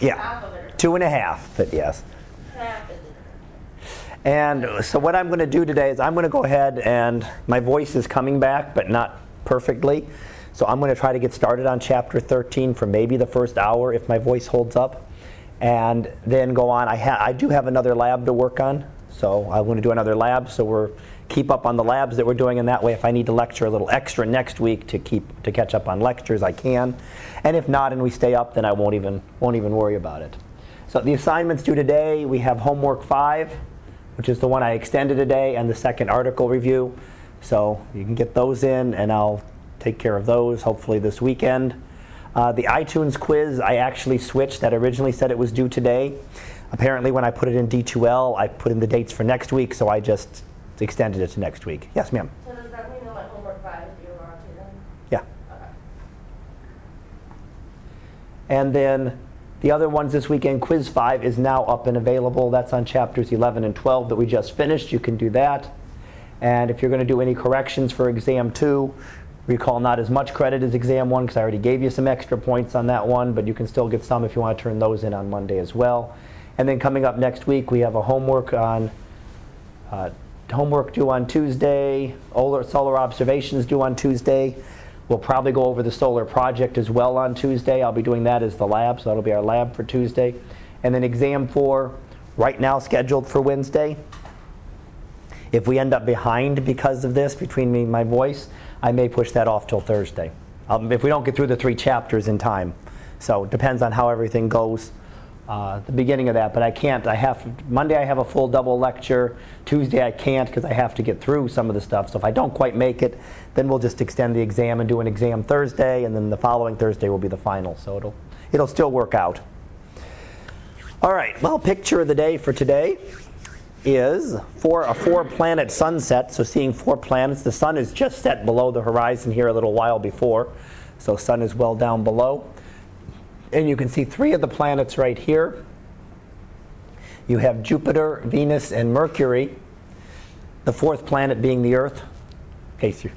Yeah. Two and a half, but yes. And so what I'm going to do today is I'm going to go ahead and my voice is coming back, but not perfectly. So I'm going to try to get started on chapter 13 for maybe the first hour if my voice holds up, and then go on. I ha- I do have another lab to work on, so I'm going to do another lab. So we're keep up on the labs that we're doing, and that way, if I need to lecture a little extra next week to keep to catch up on lectures, I can. And if not, and we stay up, then I won't even won't even worry about it. So the assignments due today, we have homework five which is the one I extended today, and the second article review. So you can get those in, and I'll take care of those hopefully this weekend. Uh, the iTunes quiz, I actually switched. That originally said it was due today. Apparently, when I put it in D2L, I put in the dates for next week, so I just extended it to next week. Yes, ma'am. So does that mean that my homework five is due tomorrow too? Yeah. Okay. And then the other ones this weekend, Quiz 5 is now up and available. That's on chapters 11 and 12 that we just finished. You can do that. And if you're going to do any corrections for exam 2, recall not as much credit as exam 1 because I already gave you some extra points on that one, but you can still get some if you want to turn those in on Monday as well. And then coming up next week, we have a homework on uh, homework due on Tuesday, solar, observations due on Tuesday. We'll probably go over the solar project as well on Tuesday. I'll be doing that as the lab, so that'll be our lab for Tuesday. And then exam four, right now scheduled for Wednesday. If we end up behind because of this, between me and my voice, I may push that off till Thursday. Um, if we don't get through the three chapters in time. So it depends on how everything goes. Uh, the beginning of that, but I can't. I have Monday. I have a full double lecture. Tuesday I can't because I have to get through some of the stuff. So if I don't quite make it, then we'll just extend the exam and do an exam Thursday, and then the following Thursday will be the final. So it'll it'll still work out. All right. Well, picture of the day for today is for a four planet sunset. So seeing four planets. The sun is just set below the horizon here a little while before, so sun is well down below. And you can see three of the planets right here. You have Jupiter, Venus, and Mercury. The fourth planet being the Earth. In case you're,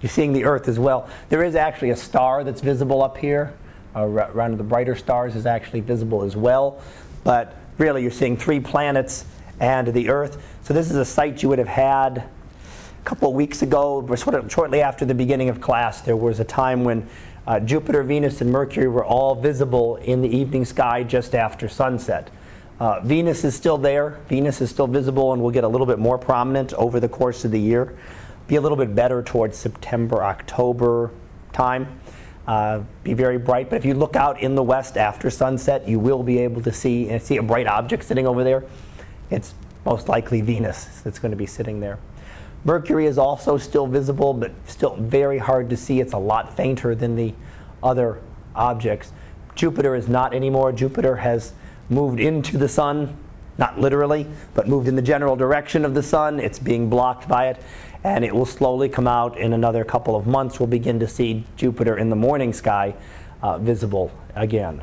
you're seeing the Earth as well. There is actually a star that's visible up here. Uh, one of the brighter stars is actually visible as well. But really, you're seeing three planets and the Earth. So this is a sight you would have had a couple of weeks ago, of shortly after the beginning of class. There was a time when uh, Jupiter, Venus, and Mercury were all visible in the evening sky just after sunset. Uh, Venus is still there. Venus is still visible and will get a little bit more prominent over the course of the year. Be a little bit better towards September, October time. Uh, be very bright. But if you look out in the west after sunset, you will be able to see and see a bright object sitting over there. It's most likely Venus that's going to be sitting there. Mercury is also still visible, but still very hard to see. It's a lot fainter than the other objects. Jupiter is not anymore. Jupiter has moved into the sun, not literally, but moved in the general direction of the sun. It's being blocked by it, and it will slowly come out in another couple of months. We'll begin to see Jupiter in the morning sky uh, visible again.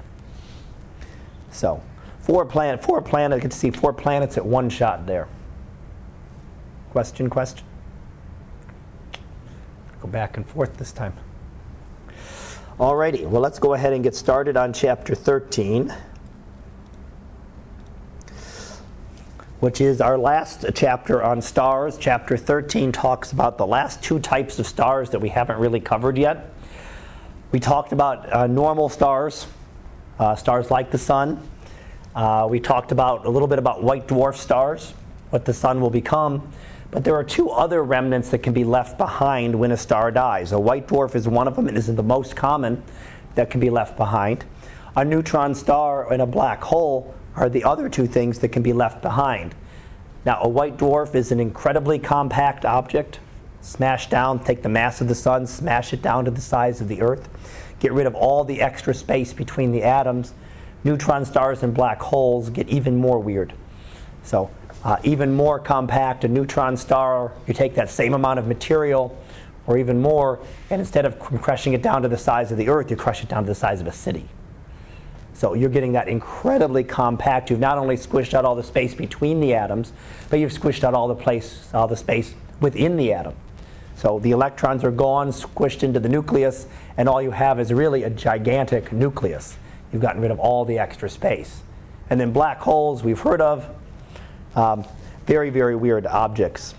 So, four planet, four planets. Get to see four planets at one shot there. Question, question? Go back and forth this time. Alrighty, well, let's go ahead and get started on chapter 13, which is our last chapter on stars. Chapter 13 talks about the last two types of stars that we haven't really covered yet. We talked about uh, normal stars, uh, stars like the sun. Uh, we talked about a little bit about white dwarf stars, what the sun will become. But there are two other remnants that can be left behind when a star dies. A white dwarf is one of them, and is the most common that can be left behind. A neutron star and a black hole are the other two things that can be left behind. Now, a white dwarf is an incredibly compact object. Smash down, take the mass of the sun, smash it down to the size of the Earth, get rid of all the extra space between the atoms. Neutron stars and black holes get even more weird. So, uh, even more compact, a neutron star, you take that same amount of material or even more, and instead of crushing it down to the size of the Earth, you crush it down to the size of a city. So you're getting that incredibly compact. You've not only squished out all the space between the atoms, but you've squished out all the place, all the space within the atom. So the electrons are gone, squished into the nucleus, and all you have is really a gigantic nucleus. You've gotten rid of all the extra space. And then black holes, we've heard of. Um, very, very weird objects.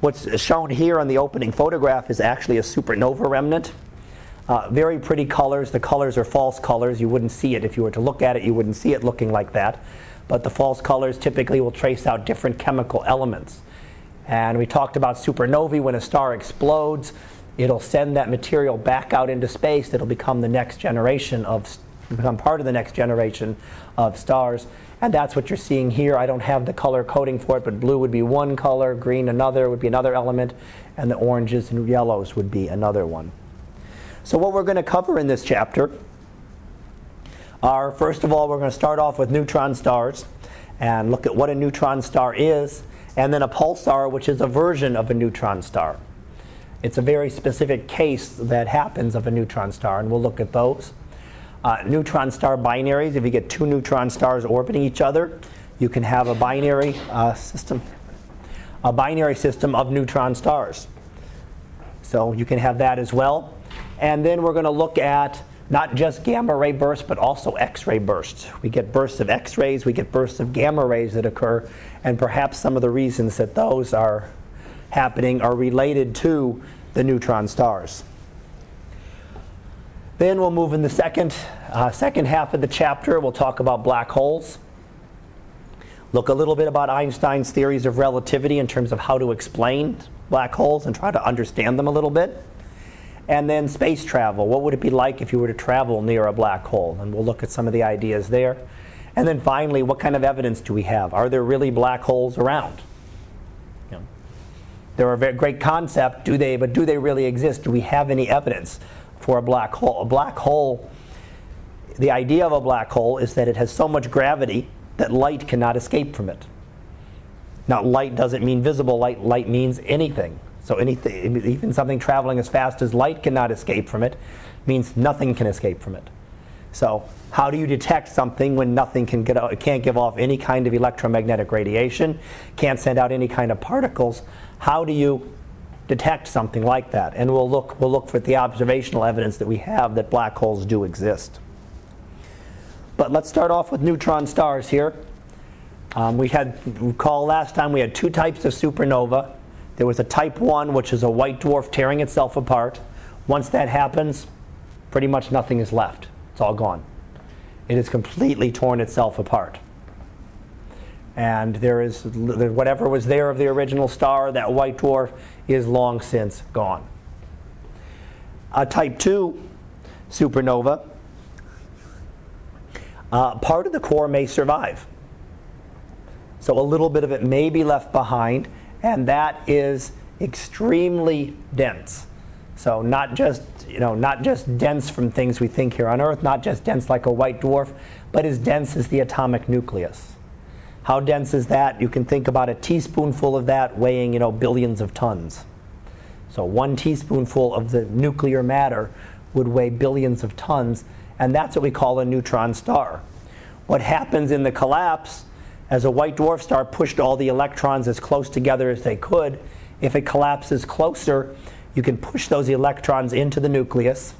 What's shown here on the opening photograph is actually a supernova remnant. Uh, very pretty colors. The colors are false colors. You wouldn't see it if you were to look at it, you wouldn't see it looking like that. But the false colors typically will trace out different chemical elements. And we talked about supernovae when a star explodes, it'll send that material back out into space. It'll become the next generation of become part of the next generation of stars. And that's what you're seeing here. I don't have the color coding for it, but blue would be one color, green another would be another element, and the oranges and yellows would be another one. So, what we're going to cover in this chapter are first of all, we're going to start off with neutron stars and look at what a neutron star is, and then a pulsar, which is a version of a neutron star. It's a very specific case that happens of a neutron star, and we'll look at those. Uh, neutron star binaries, if you get two neutron stars orbiting each other, you can have a binary uh, system, a binary system of neutron stars. So you can have that as well. And then we're going to look at not just gamma ray bursts, but also X ray bursts. We get bursts of X rays, we get bursts of gamma rays that occur, and perhaps some of the reasons that those are happening are related to the neutron stars. Then we'll move in the second, uh, second half of the chapter. We'll talk about black holes. Look a little bit about Einstein's theories of relativity in terms of how to explain black holes and try to understand them a little bit. And then space travel. What would it be like if you were to travel near a black hole? And we'll look at some of the ideas there. And then finally, what kind of evidence do we have? Are there really black holes around? Know, they're a very great concept, do they, but do they really exist? Do we have any evidence for a black hole? A black hole, the idea of a black hole is that it has so much gravity that light cannot escape from it. Now, light doesn't mean visible light, light means anything. So anything, even something traveling as fast as light cannot escape from it, means nothing can escape from it. So how do you detect something when nothing can get out, can't give off any kind of electromagnetic radiation, can't send out any kind of particles? How do you detect something like that? And we'll look we'll look for the observational evidence that we have that black holes do exist. But let's start off with neutron stars here. Um, we had recall last time we had two types of supernova. There was a type 1, which is a white dwarf tearing itself apart. Once that happens, pretty much nothing is left. It's all gone. It has completely torn itself apart. And there is whatever was there of the original star, that white dwarf, is long since gone. A type 2 supernova, uh, part of the core may survive. So a little bit of it may be left behind, and that is extremely dense. So not just you know not just dense from things we think here on Earth, not just dense like a white dwarf, but as dense as the atomic nucleus. How dense is that? You can think about a teaspoonful of that weighing you know billions of tons. So one teaspoonful of the nuclear matter would weigh billions of tons, and that's what we call a neutron star. What happens in the collapse as a white dwarf star pushed all the electrons as close together as they could, if it collapses closer, you can push those electrons into the nucleus.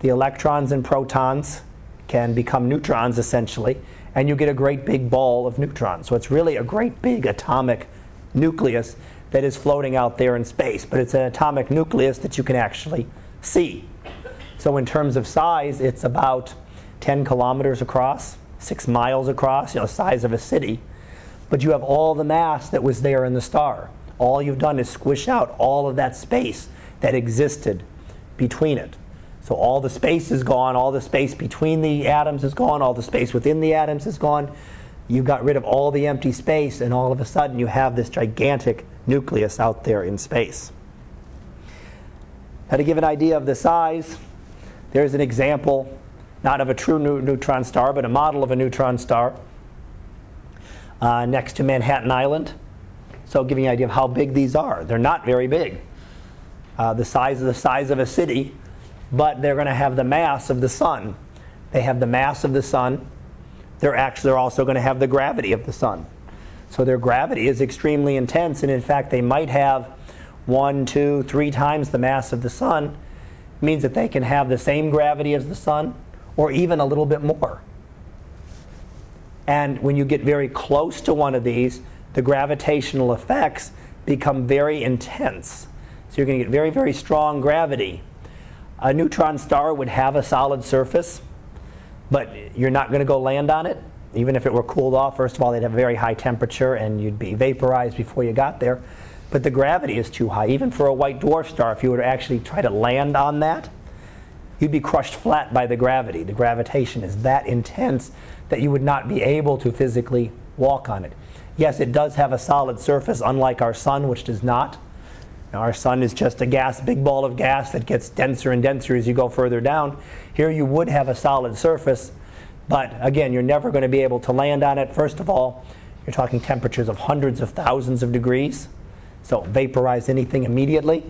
The electrons and protons can become neutrons essentially, and you get a great big ball of neutrons. So it's really a great big atomic nucleus that is floating out there in space, but it's an atomic nucleus that you can actually see. So, in terms of size, it's about 10 kilometers across six miles across, you know, size of a city. But you have all the mass that was there in the star. All you've done is squish out all of that space that existed between it. So all the space is gone, all the space between the atoms is gone, all the space within the atoms is gone. You got rid of all the empty space, and all of a sudden you have this gigantic nucleus out there in space. Now, to give an idea of the size, there's an example not of a true neutron star, but a model of a neutron star uh, next to Manhattan Island. So, giving you an idea of how big these are. They're not very big. Uh, the size of the size of a city, but they're going to have the mass of the sun. They have the mass of the sun. They're actually they're also going to have the gravity of the sun. So their gravity is extremely intense, and in fact, they might have one, two, three times the mass of the sun. It means that they can have the same gravity as the sun, or even a little bit more. And when you get very close to one of these, the gravitational effects become very intense. So you're going to get very, very strong gravity. A neutron star would have a solid surface, but you're not going to go land on it. Even if it were cooled off, first of all, they'd have a very high temperature and you'd be vaporized before you got there. But the gravity is too high. Even for a white dwarf star, if you were to actually try to land on that, you'd be crushed flat by the gravity. The gravitation is that intense that you would not be able to physically walk on it. Yes, it does have a solid surface, unlike our sun, which does not. Now, our sun is just a gas, big ball of gas that gets denser and denser as you go further down. Here you would have a solid surface, but again, you're never going to be able to land on it. First of all, you're talking temperatures of hundreds of thousands of degrees, so vaporize anything immediately.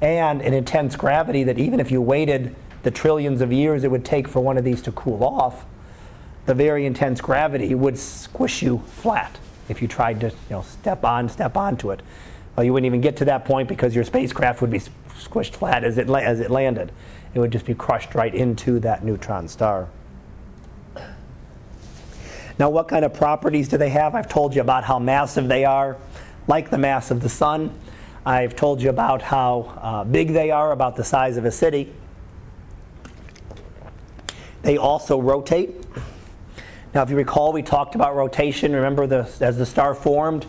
And an intense gravity that even if you waited the trillions of years it would take for one of these to cool off, the very intense gravity would squish you flat if you tried to you know, step on, step onto it. Well, you wouldn't even get to that point because your spacecraft would be squished flat as it, as it landed. It would just be crushed right into that neutron star. Now, what kind of properties do they have? I've told you about how massive they are, like the mass of the sun. I've told you about how uh, big they are, about the size of a city. They also rotate. Now, if you recall, we talked about rotation. Remember, the, as the star formed,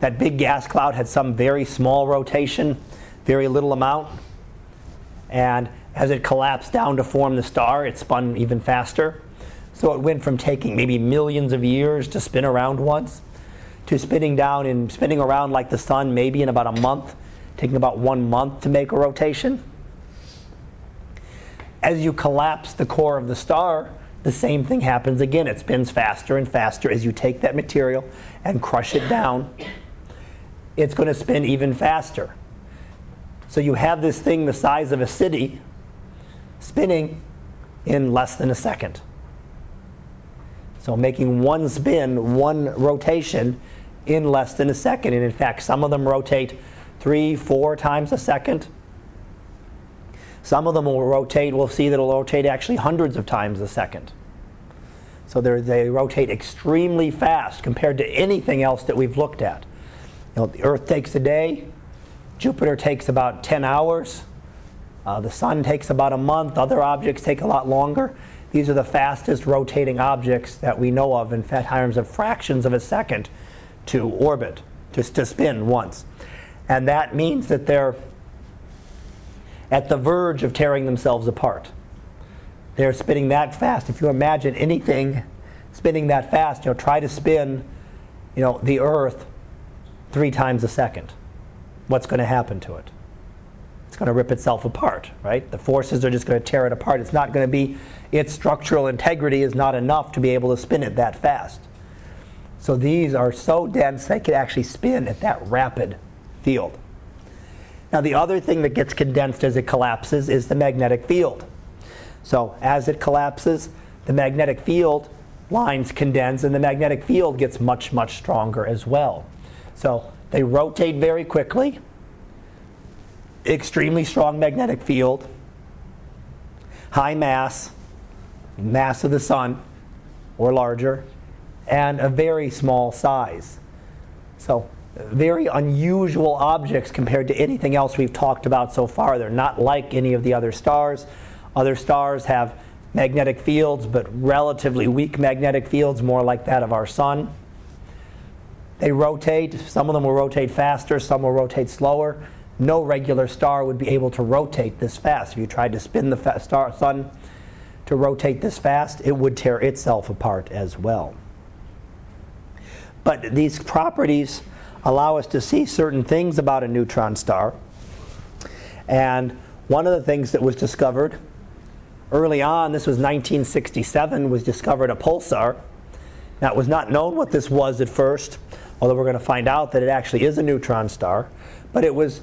that big gas cloud had some very small rotation, very little amount. And as it collapsed down to form the star, it spun even faster. So it went from taking maybe millions of years to spin around once to spinning down and spinning around like the sun maybe in about a month, taking about one month to make a rotation. As you collapse the core of the star, the same thing happens again. It spins faster and faster as you take that material and crush it down it's going to spin even faster. So you have this thing the size of a city spinning in less than a second. So making one spin, one rotation in less than a second. And in fact, some of them rotate three, four times a second. Some of them will rotate, we'll see that it'll rotate actually hundreds of times a second. So they rotate extremely fast compared to anything else that we've looked at. Know, the Earth takes a day, Jupiter takes about 10 hours, uh, the Sun takes about a month, other objects take a lot longer. These are the fastest rotating objects that we know of in terms of fractions of a second to orbit, just to spin once. And that means that they're at the verge of tearing themselves apart. They're spinning that fast. If you imagine anything spinning that fast, you know, try to spin, you know, the Earth three times a second, what's going to happen to it? It's going to rip itself apart, right? The forces are just going to tear it apart. It's not going to be, its structural integrity is not enough to be able to spin it that fast. So these are so dense they could actually spin at that rapid field. Now, the other thing that gets condensed as it collapses is the magnetic field. So, as it collapses, the magnetic field lines condense, and the magnetic field gets much, much stronger as well. So they rotate very quickly, extremely strong magnetic field, high mass, mass of the sun or larger, and a very small size. So very unusual objects compared to anything else we've talked about so far. They're not like any of the other stars. Other stars have magnetic fields, but relatively weak magnetic fields, more like that of our sun. They rotate. Some of them will rotate faster, some will rotate slower. No regular star would be able to rotate this fast. If you tried to spin the star, sun to rotate this fast, it would tear itself apart as well. But these properties allow us to see certain things about a neutron star. And one of the things that was discovered early on, this was 1967, was discovered a pulsar. Now, it was not known what this was at first although we're going to find out that it actually is a neutron star. But it was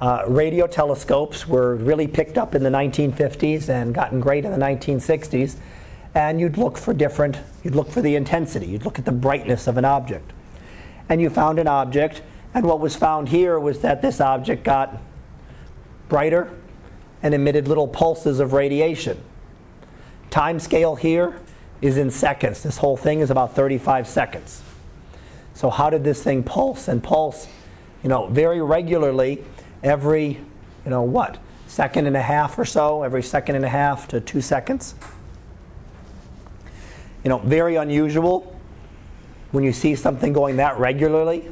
uh, radio telescopes were really picked up in the 1950s and gotten great in the 1960s. And you'd look for different, you'd look for the intensity, you'd look at the brightness of an object. And you found an object, and what was found here was that this object got brighter and emitted little pulses of radiation time scale here is in seconds. This whole thing is about 35 seconds. So how did this thing pulse and pulse, you know, very regularly every, you know, what? Second and a half or so, every second and a half to 2 seconds. You know, very unusual when you see something going that regularly.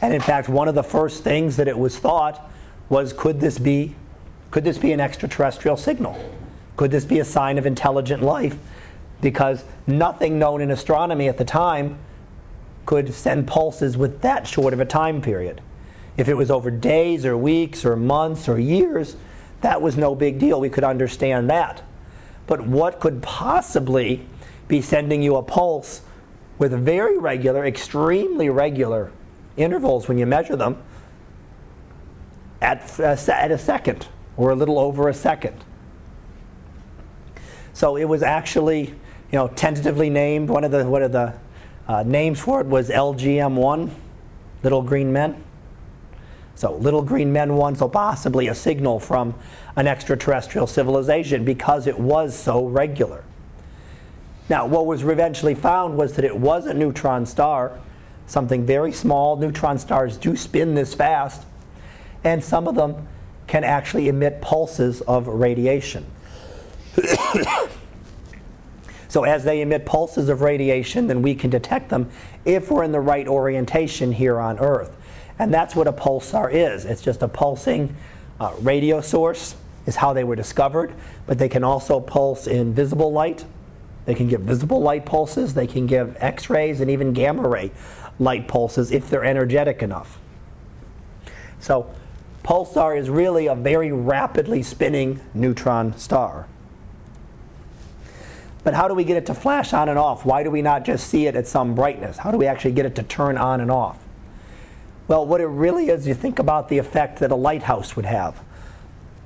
And in fact, one of the first things that it was thought was could this be could this be an extraterrestrial signal? Could this be a sign of intelligent life? Because nothing known in astronomy at the time could send pulses with that short of a time period. If it was over days or weeks or months or years, that was no big deal. We could understand that. But what could possibly be sending you a pulse with very regular, extremely regular intervals when you measure them at, uh, at a second or a little over a second? So it was actually, you know, tentatively named. One of the one of the uh, names for it was LGM1, Little Green Men. So Little Green Men 1, so possibly a signal from an extraterrestrial civilization because it was so regular. Now, what was eventually found was that it was a neutron star, something very small. Neutron stars do spin this fast, and some of them can actually emit pulses of radiation. so, as they emit pulses of radiation, then we can detect them if we're in the right orientation here on Earth. And that's what a pulsar is it's just a pulsing uh, radio source, is how they were discovered, but they can also pulse in visible light. They can give visible light pulses, they can give X rays, and even gamma ray light pulses if they're energetic enough. So, pulsar is really a very rapidly spinning neutron star. But how do we get it to flash on and off? Why do we not just see it at some brightness? How do we actually get it to turn on and off? Well, what it really is, you think about the effect that a lighthouse would have.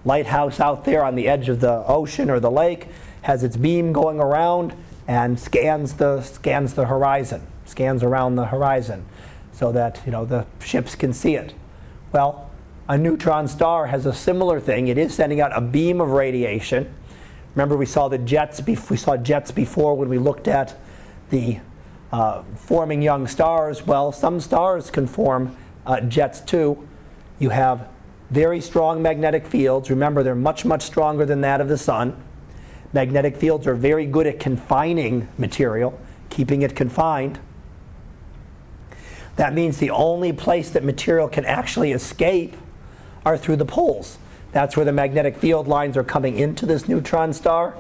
Lighthouse out there on the edge of the ocean or the lake has its beam going around and scans the scans the horizon, scans around the horizon, so that you know the ships can see it. Well, a neutron star has a similar thing. It is sending out a beam of radiation. Remember, we saw the jets. We saw jets before when we looked at the uh, forming young stars. Well, some stars can form uh, jets too. You have very strong magnetic fields. Remember, they're much, much stronger than that of the sun. Magnetic fields are very good at confining material, keeping it confined. That means the only place that material can actually escape are through the poles. That's where the magnetic field lines are coming into this neutron star,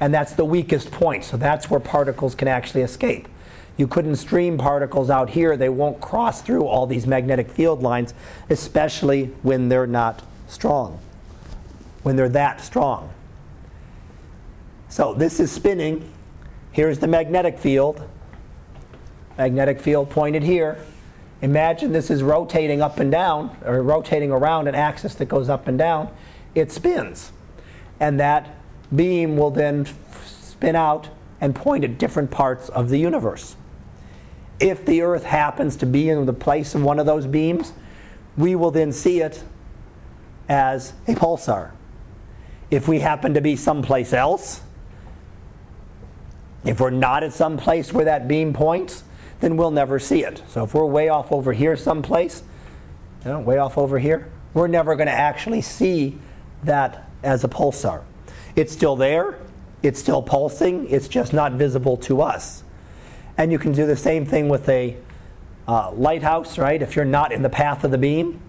and that's the weakest point. So that's where particles can actually escape. You couldn't stream particles out here, they won't cross through all these magnetic field lines, especially when they're not strong, when they're that strong. So this is spinning. Here's the magnetic field. Magnetic field pointed here. Imagine this is rotating up and down, or rotating around an axis that goes up and down. It spins. And that beam will then spin out and point at different parts of the universe. If the Earth happens to be in the place of one of those beams, we will then see it as a pulsar. If we happen to be someplace else, if we're not at some place where that beam points, then we'll never see it. So if we're way off over here someplace, you know, way off over here, we're never going to actually see that as a pulsar. It's still there, it's still pulsing, it's just not visible to us. And you can do the same thing with a uh, lighthouse, right? If you're not in the path of the beam,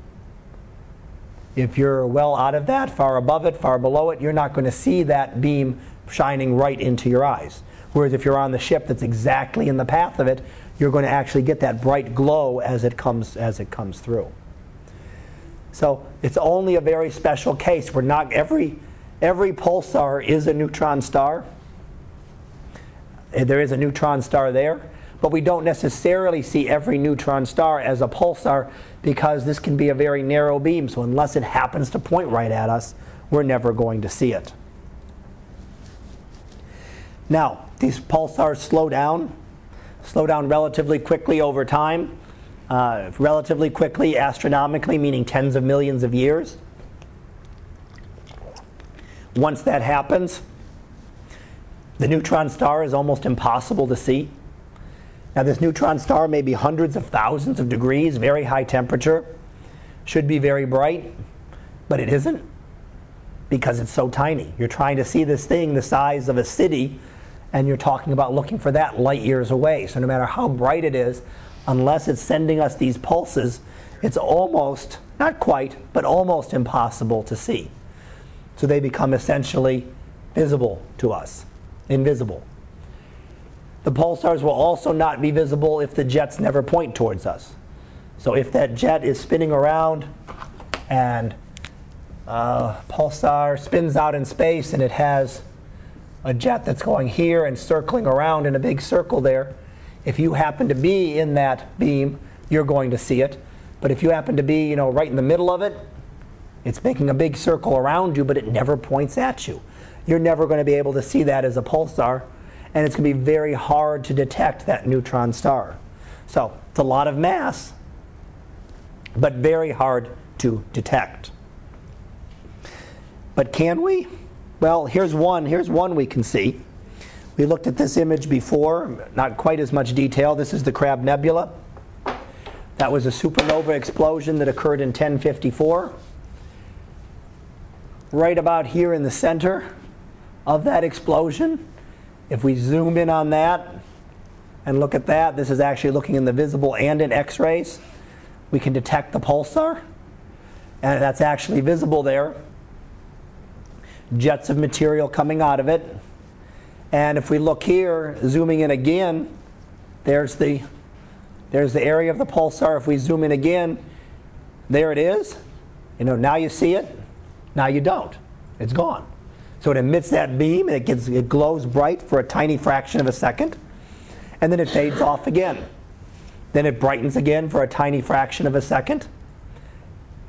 if you're well out of that, far above it, far below it, you're not going to see that beam shining right into your eyes. Whereas if you're on the ship that's exactly in the path of it, you're going to actually get that bright glow as it comes as it comes through. So it's only a very special case where not every every pulsar is a neutron star. Eh, there is a neutron star there, but we don't necessarily see every neutron star as a pulsar because this can be a very narrow beam. So unless it happens to point right at us, we're never going to see it. Now, these pulsars slow down, slow down relatively quickly over time, uh, relatively quickly, astronomically, meaning tens of millions of years. Once that happens, The neutron star is almost impossible to see. Now, this neutron star may be hundreds of thousands of degrees, very high temperature, should be very bright, but it isn't because it's so tiny. You're trying to see this thing the size of a city, and you're talking about looking for that light years away. So, no matter how bright it is, unless it's sending us these pulses, it's almost, not quite, but almost impossible to see. So, they become essentially visible to us, invisible. The pulsars will also not be visible if the jets never point towards us. So, if that jet is spinning around and uh, pulsar spins out in space and it has a jet that's going here and circling around in a big circle there. If you happen to be in that beam, you're going to see it. But if you happen to be, you know, right in the middle of it, it's making a big circle around you, but it never points at you. You're never going to be able to see that as a pulsar, and it's going to be very hard to detect that neutron star. So it's a lot of mass, but very hard to detect. But can we? Well, here's one. Here's one we can see. We looked at this image before, not quite as much detail. This is the Crab Nebula. That was a supernova explosion that occurred in 1054. Right about here in the center of that explosion, if we zoom in on that and look at that, this is actually looking in the visible and in X rays. We can detect the pulsar, and that's actually visible there jets of material coming out of it. And if we look here, zooming in again, there's the, there's the area of the pulsar. If we zoom in again, there it is. You know, now you see it, now you don't. It's gone. So it emits that beam and it, gets, it glows bright for a tiny fraction of a second, and then it fades off again. Then it brightens again for a tiny fraction of a second,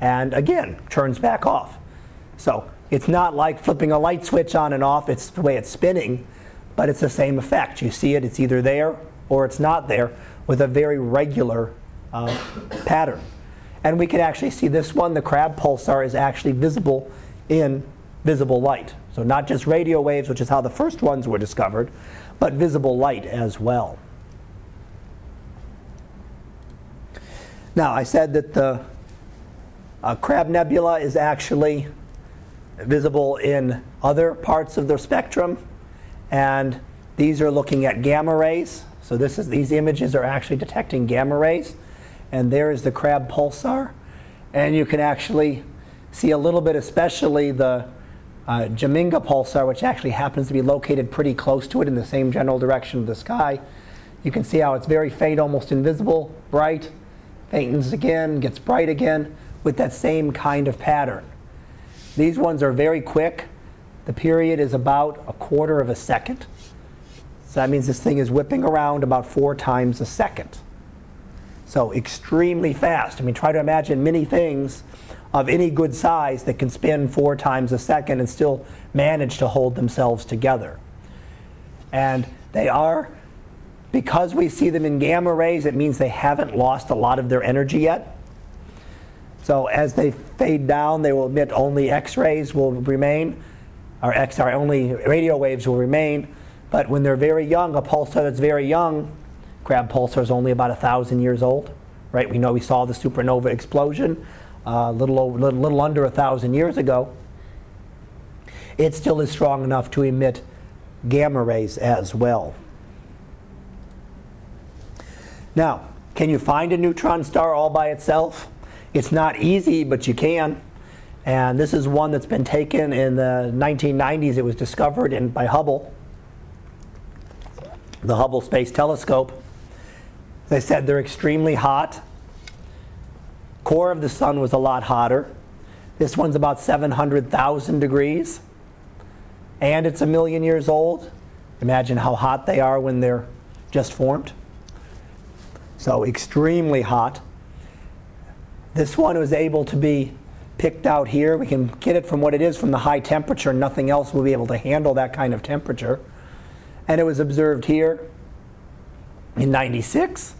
and again turns back off. So it's not like flipping a light switch on and off, it's the way it's spinning, but it's the same effect. You see it, it's either there or it's not there with a very regular uh, pattern. And we can actually see this one, the crab pulsar, is actually visible in visible light. So, not just radio waves, which is how the first ones were discovered, but visible light as well. Now, I said that the uh, Crab Nebula is actually visible in other parts of the spectrum. And these are looking at gamma rays. So this is, these images are actually detecting gamma rays. And there is the crab pulsar. And you can actually see a little bit, especially the uh, Geminga pulsar, which actually happens to be located pretty close to it in the same general direction of the sky. You can see how it's very faint, almost invisible, bright, faintens again, gets bright again, with that same kind of pattern. These ones are very quick. The period is about a quarter of a second. So that means this thing is whipping around about four times a second. So extremely fast. I mean, try to imagine many things of any good size that can spin four times a second and still manage to hold themselves together. And they are, because we see them in gamma rays, it means they haven't lost a lot of their energy yet. So as they fade down, they will emit only X-rays will remain, or X, sorry, only radio waves will remain. But when they're very young, a pulsar that's very young, crab pulsar is only about a thousand years old, right? We know we saw the supernova explosion a uh, little, over, little, little under a thousand years ago. It still is strong enough to emit gamma rays as well. Now, can you find a neutron star all by itself? It's not easy, but you can. And this is one that's been taken in the 1990s. It was discovered in, by Hubble, the Hubble Space Telescope. They said they're extremely hot. Core of the sun was a lot hotter. This one's about 700,000 degrees. And it's a million years old. Imagine how hot they are when they're just formed. So, extremely hot. This one was able to be picked out here. We can get it from what it is from the high temperature. Nothing else will be able to handle that kind of temperature. And it was observed here in 96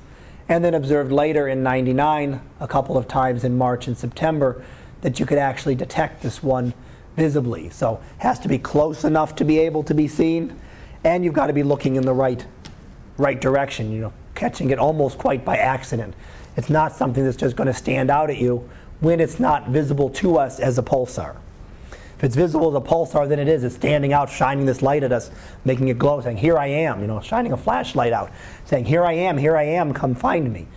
and then observed later in 99 a couple of times in March and September that you could actually detect this one visibly. So it has to be close enough to be able to be seen And you've got to be looking in the right, right direction, you know, catching it almost quite by accident. It's not something that's just going to stand out at you when it's not visible to us as a pulsar. If it's visible as a pulsar, then it is. It's standing out, shining this light at us, making it glow, saying, Here I am, you know, shining a flashlight out, saying, Here I am, here I am, come find me.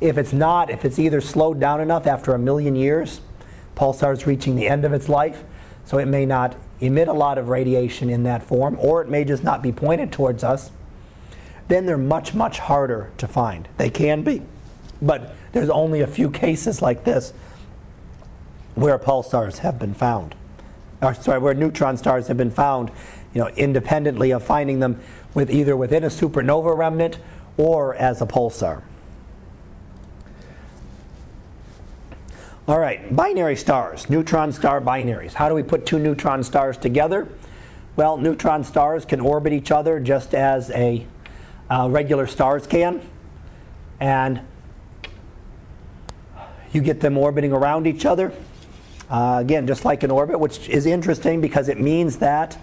If it's not, if it's either slowed down enough after a million years, pulsar is reaching the end of its life, so it may not emit a lot of radiation in that form, or it may just not be pointed towards us, then they're much, much harder to find. They can be, but there's only a few cases like this where pulsars have been found or sorry, where neutron stars have been found, you know, independently of finding them with either within a supernova remnant or as a pulsar. All right, binary stars, neutron star binaries. How do we put two neutron stars together? Well, neutron stars can orbit each other just as a uh, regular stars can, and you get them orbiting around each other. Uh, again, just like an orbit, which is interesting because it means that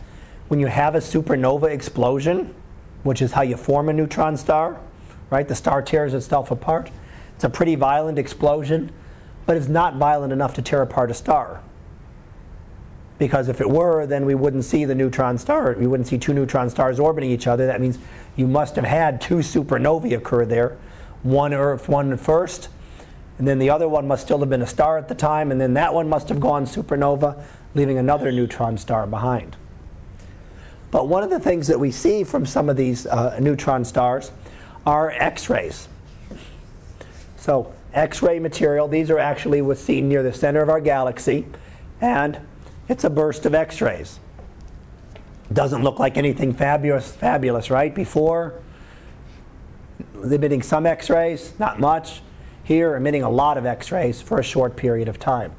when you have a supernova explosion, which is how you form a neutron star, right? The star tears itself apart. It's a pretty violent explosion, but it's not violent enough to tear apart a star. Because if it were, then we wouldn't see the neutron star. We wouldn't see two neutron stars orbiting each other. That means you must have had two supernovae occur there, one Earth, one first, and then the other one must still have been a star at the time, and then that one must have gone supernova, leaving another neutron star behind. But one of the things that we see from some of these uh, neutron stars are X rays. So, X ray material, these are actually what's seen near the center of our galaxy, and it's a burst of X rays. Doesn't look like anything fabulous, fabulous, right? Before, emitting some X rays, not much here emitting a lot of X rays for a short period of time.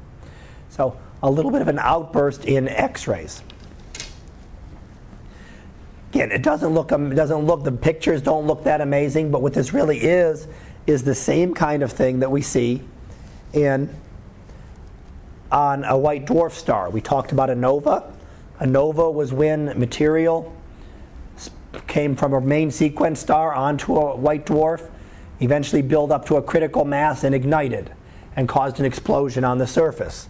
So, a little bit of an outburst in X rays. Again, it doesn't look, it doesn't look, the pictures don't look that amazing, but what this really is, is the same kind of thing that we see in on a white dwarf star. We talked about a nova. A nova was when material came from a main sequence star onto a white dwarf eventually build up to a critical mass and ignited and caused an explosion on the surface.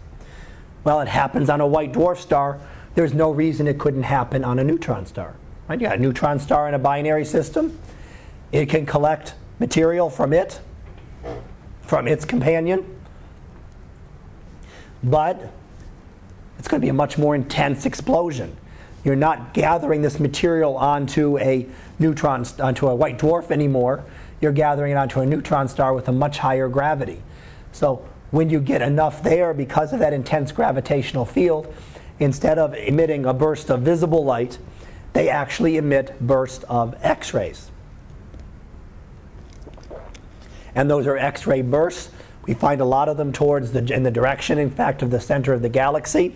Well, it happens on a white dwarf star. There's no reason it couldn't happen on a neutron star. Right? You got a neutron star in a binary system. It can collect material from it, from its companion, but it's going to be a much more intense explosion. You're not gathering this material onto a neutron, onto a white dwarf anymore you're gathering it onto a neutron star with a much higher gravity. So when you get enough there because of that intense gravitational field, instead of emitting a burst of visible light, they actually emit bursts of X rays. And those are X ray bursts. We find a lot of them towards the, in the direction, in fact, of the center of the galaxy,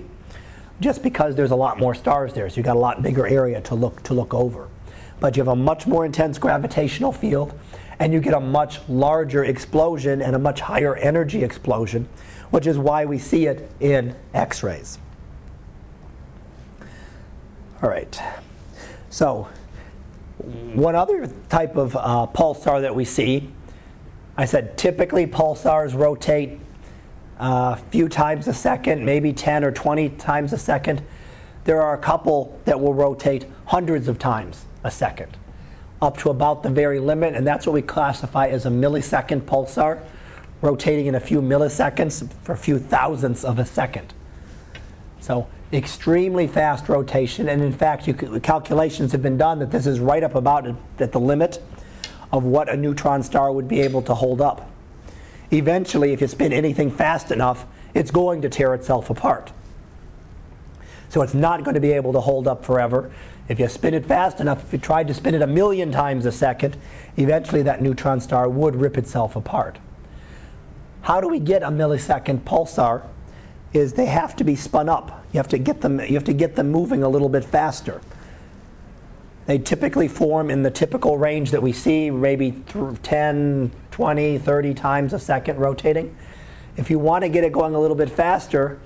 just because there's a lot more stars there, so you've got a lot bigger area to look, to look over. But you have a much more intense gravitational field, and you get a much larger explosion and a much higher energy explosion, which is why we see it in X rays. All right. So, one other type of uh, pulsar that we see, I said typically pulsars rotate a uh, few times a second, maybe 10 or 20 times a second. There are a couple that will rotate hundreds of times a second up to about the very limit, and that's what we classify as a millisecond pulsar, rotating in a few milliseconds for a few thousandths of a second. So extremely fast rotation, and in fact, calculations have been done that this is right up about at the limit of what a neutron star would be able to hold up. Eventually, if you spin anything fast enough, it's going to tear itself apart. So it's not going to be able to hold up forever. If you spin it fast enough, if you tried to spin it a million times a second, eventually that neutron star would rip itself apart. How do we get a millisecond pulsar? Is they have to be spun up. You have to get them, you have to get them moving a little bit faster. They typically form in the typical range that we see, maybe 10, 20, 30 times a second rotating. If you want to get it going a little bit faster,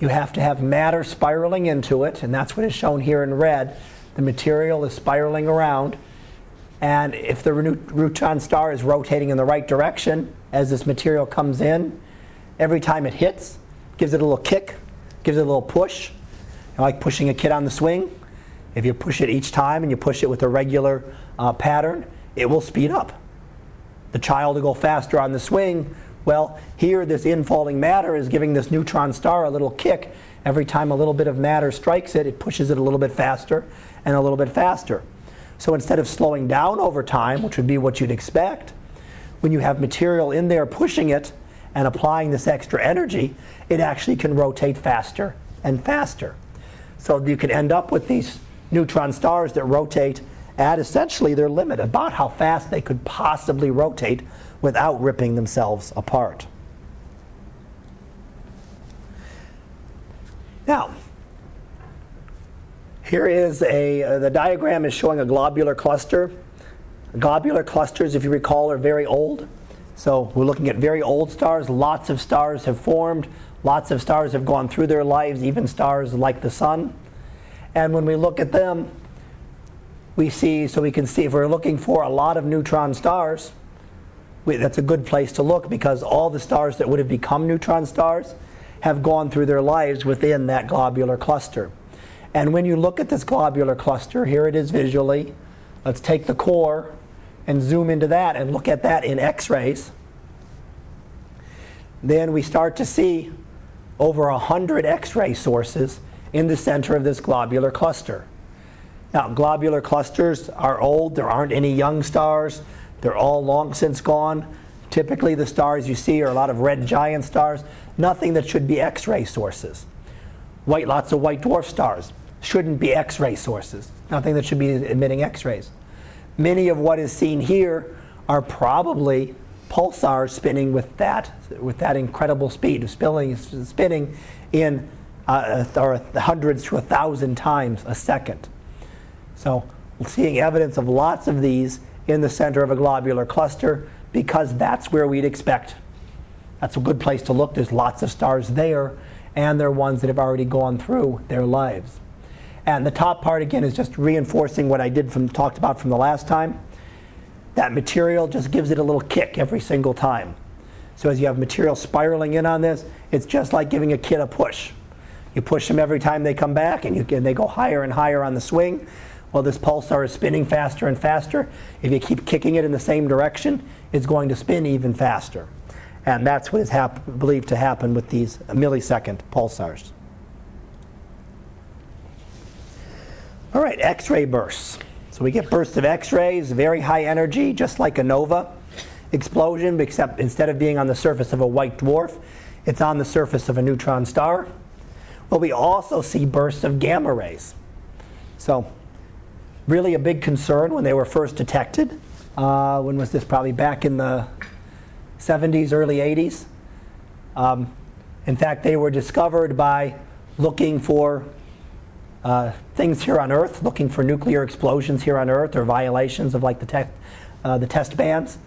you have to have matter spiraling into it, and that's what is shown here in red the material is spiraling around. And if the neutron star is rotating in the right direction as this material comes in, every time it hits, gives it a little kick, gives it a little push, like pushing a kid on the swing. If you push it each time and you push it with a regular uh, pattern, it will speed up. The child will go faster on the swing. Well, here, this infalling matter is giving this neutron star a little kick. Every time a little bit of matter strikes it, it pushes it a little bit faster and a little bit faster. So instead of slowing down over time, which would be what you'd expect, when you have material in there pushing it and applying this extra energy, it actually can rotate faster and faster. So you can end up with these neutron stars that rotate at essentially their limit, about how fast they could possibly rotate without ripping themselves apart. Now, here is a, uh, the diagram is showing a globular cluster. Globular clusters, if you recall, are very old. So we're looking at very old stars. Lots of stars have formed. Lots of stars have gone through their lives, even stars like the sun. And when we look at them, we see, so we can see if we're looking for a lot of neutron stars, that's a good place to look because all the stars that would have become neutron stars have gone through their lives within that globular cluster. And when you look at this globular cluster, here it is visually. Let's take the core and zoom into that and look at that in X rays. Then we start to see over 100 X ray sources in the center of this globular cluster. Now, globular clusters are old, there aren't any young stars, they're all long since gone. Typically, the stars you see are a lot of red giant stars, nothing that should be X ray sources. White, lots of white dwarf stars shouldn't be X ray sources, nothing that should be emitting X rays. Many of what is seen here are probably pulsars spinning with that, with that incredible speed of spinning, spinning in uh, or hundreds to a thousand times a second. So, seeing evidence of lots of these in the center of a globular cluster because that's where we'd expect. That's a good place to look. There's lots of stars there, and they're ones that have already gone through their lives. And the top part again is just reinforcing what I did from talked about from the last time. That material just gives it a little kick every single time. So as you have material spiraling in on this, it's just like giving a kid a push. You push them every time they come back, and, you, and they go higher and higher on the swing. Well, this pulsar is spinning faster and faster. If you keep kicking it in the same direction, it's going to spin even faster. And that's what is hap- believed to happen with these millisecond pulsars. All right, X ray bursts. So we get bursts of X rays, very high energy, just like a nova explosion, except instead of being on the surface of a white dwarf, it's on the surface of a neutron star. Well, we also see bursts of gamma rays. So, really a big concern when they were first detected. Uh, when was this? Probably back in the 70s, early 80s. Um, in fact, they were discovered by looking for uh, things here on Earth, looking for nuclear explosions here on Earth or violations of like the, te- uh, the test bans.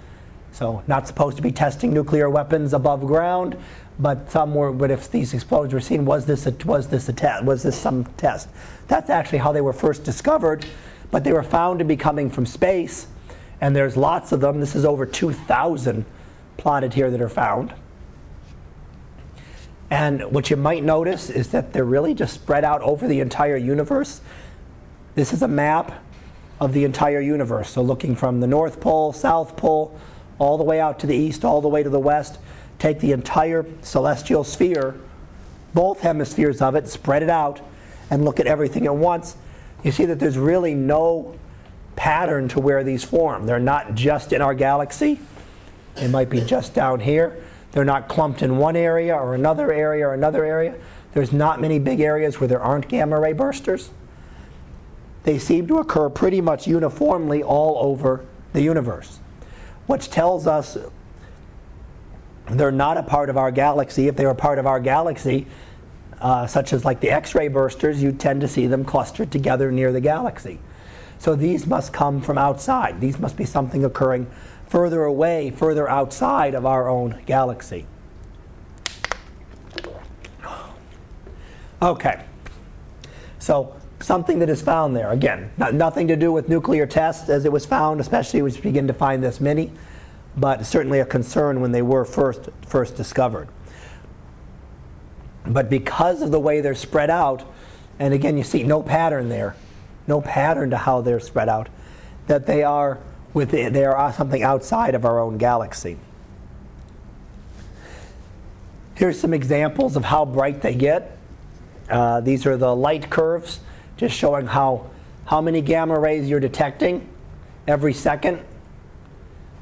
So, not supposed to be testing nuclear weapons above ground, but some were. But if these explosions were seen, was this a, was this a test? Was this some test? That's actually how they were first discovered, but they were found to be coming from space, and there's lots of them. This is over 2,000 plotted here that are found. And what you might notice is that they're really just spread out over the entire universe. This is a map of the entire universe. So, looking from the North Pole, South Pole, all the way out to the east, all the way to the west, take the entire celestial sphere, both hemispheres of it, spread it out, and look at everything at once, you see that there's really no pattern to where these form. They're not just in our galaxy, they might be just down here. They're not clumped in one area or another area or another area. There's not many big areas where there aren't gamma ray bursters. They seem to occur pretty much uniformly all over the universe, which tells us they're not a part of our galaxy. If they were part of our galaxy, uh, such as like the X ray bursters, you tend to see them clustered together near the galaxy. So these must come from outside. These must be something occurring further away, further outside of our own galaxy. Okay. So something that is found there. Again, not, nothing to do with nuclear tests as it was found, especially as we begin to find this many, but certainly a concern when they were first, first discovered. But because of the way they're spread out, and again, you see no pattern there, no pattern to how they're spread out, that they are, within, they are something outside of our own galaxy. Here's some examples of how bright they get. Uh, these are the light curves, just showing how, how many gamma rays you're detecting every second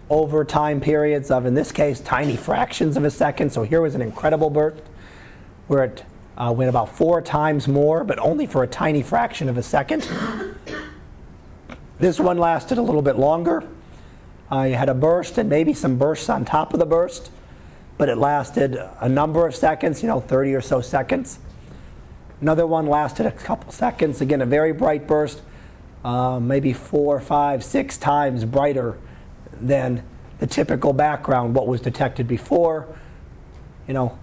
over time periods of, in this case, tiny fractions of a second. So here was an incredible burst where it uh, went about four times more, but only for a tiny fraction of a second. This one lasted a little bit longer. I had a burst and maybe some bursts on top of the burst, but it lasted a number of seconds, you know, 30 or so seconds. Another one lasted a couple seconds. Again, a very bright burst, uh, maybe four, five, six times brighter than the typical background, what was detected before. You know,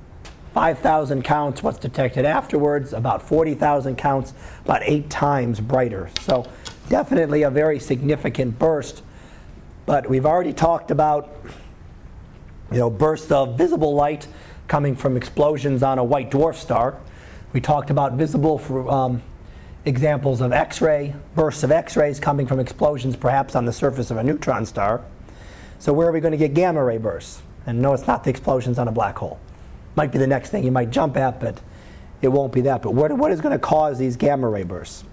5,000 counts, what's detected afterwards, about 40,000 counts, about eight times brighter. So definitely a very significant burst. But we've already talked about you know, bursts of visible light coming from explosions on a white dwarf star. We talked about visible for, um, examples of X-ray, bursts of X-rays coming from explosions perhaps on the surface of a neutron star. So where are we going to get gamma ray bursts? And no, it's not the explosions on a black hole. Might be the next thing you might jump at, but it won't be that. But what, what is going to cause these gamma ray bursts?